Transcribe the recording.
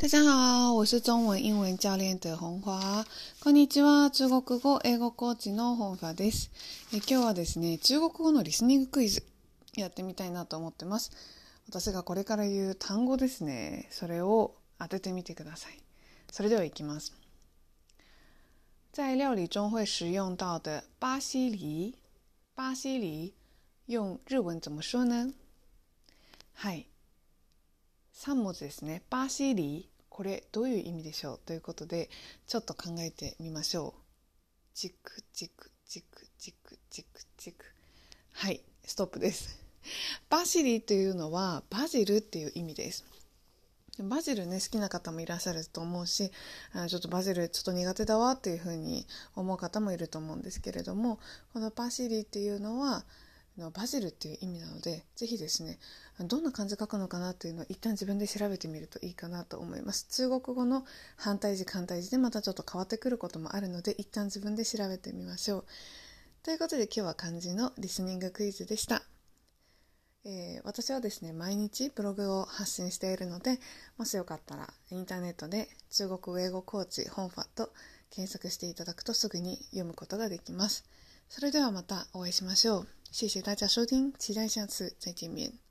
大家好，我是中文英文教練德本華。こんにちは。中国語、英語コーチの本華です。え今日はですね、中国語のリスニングクイズやってみたいなと思ってます。私がこれから言う単語ですね。それを当ててみてください。それではいきます。在料理中会使用到的巴西梨，巴西梨用日文怎么说呢？はい。3文字ですね。バーシーリー。これどういう意味でしょう？ということで、ちょっと考えてみましょう。チクチクチクチクチクチク。はい、ストップです。バシリというのはバジルっていう意味です。バジルね、好きな方もいらっしゃると思うし、ちょっとバジルちょっと苦手だわっていうふうに思う方もいると思うんですけれども、このバシリっていうのは、のバジルっていう意味なので是非ですねどんな漢字書くのかなっていうのを一旦自分で調べてみるといいかなと思います。中国語の反対字反対字でまたちょっと変わってくることもあるので一旦自分で調べてみましょう。ということで今日は漢字のリスニングクイズでした、えー、私はですね毎日ブログを発信しているのでもしよかったらインターネットで中国語英語コーチ本ファと検索していただくとすぐに読むことができます。それではまたお会いしましょう。谢谢大家收听，期待下次再见面。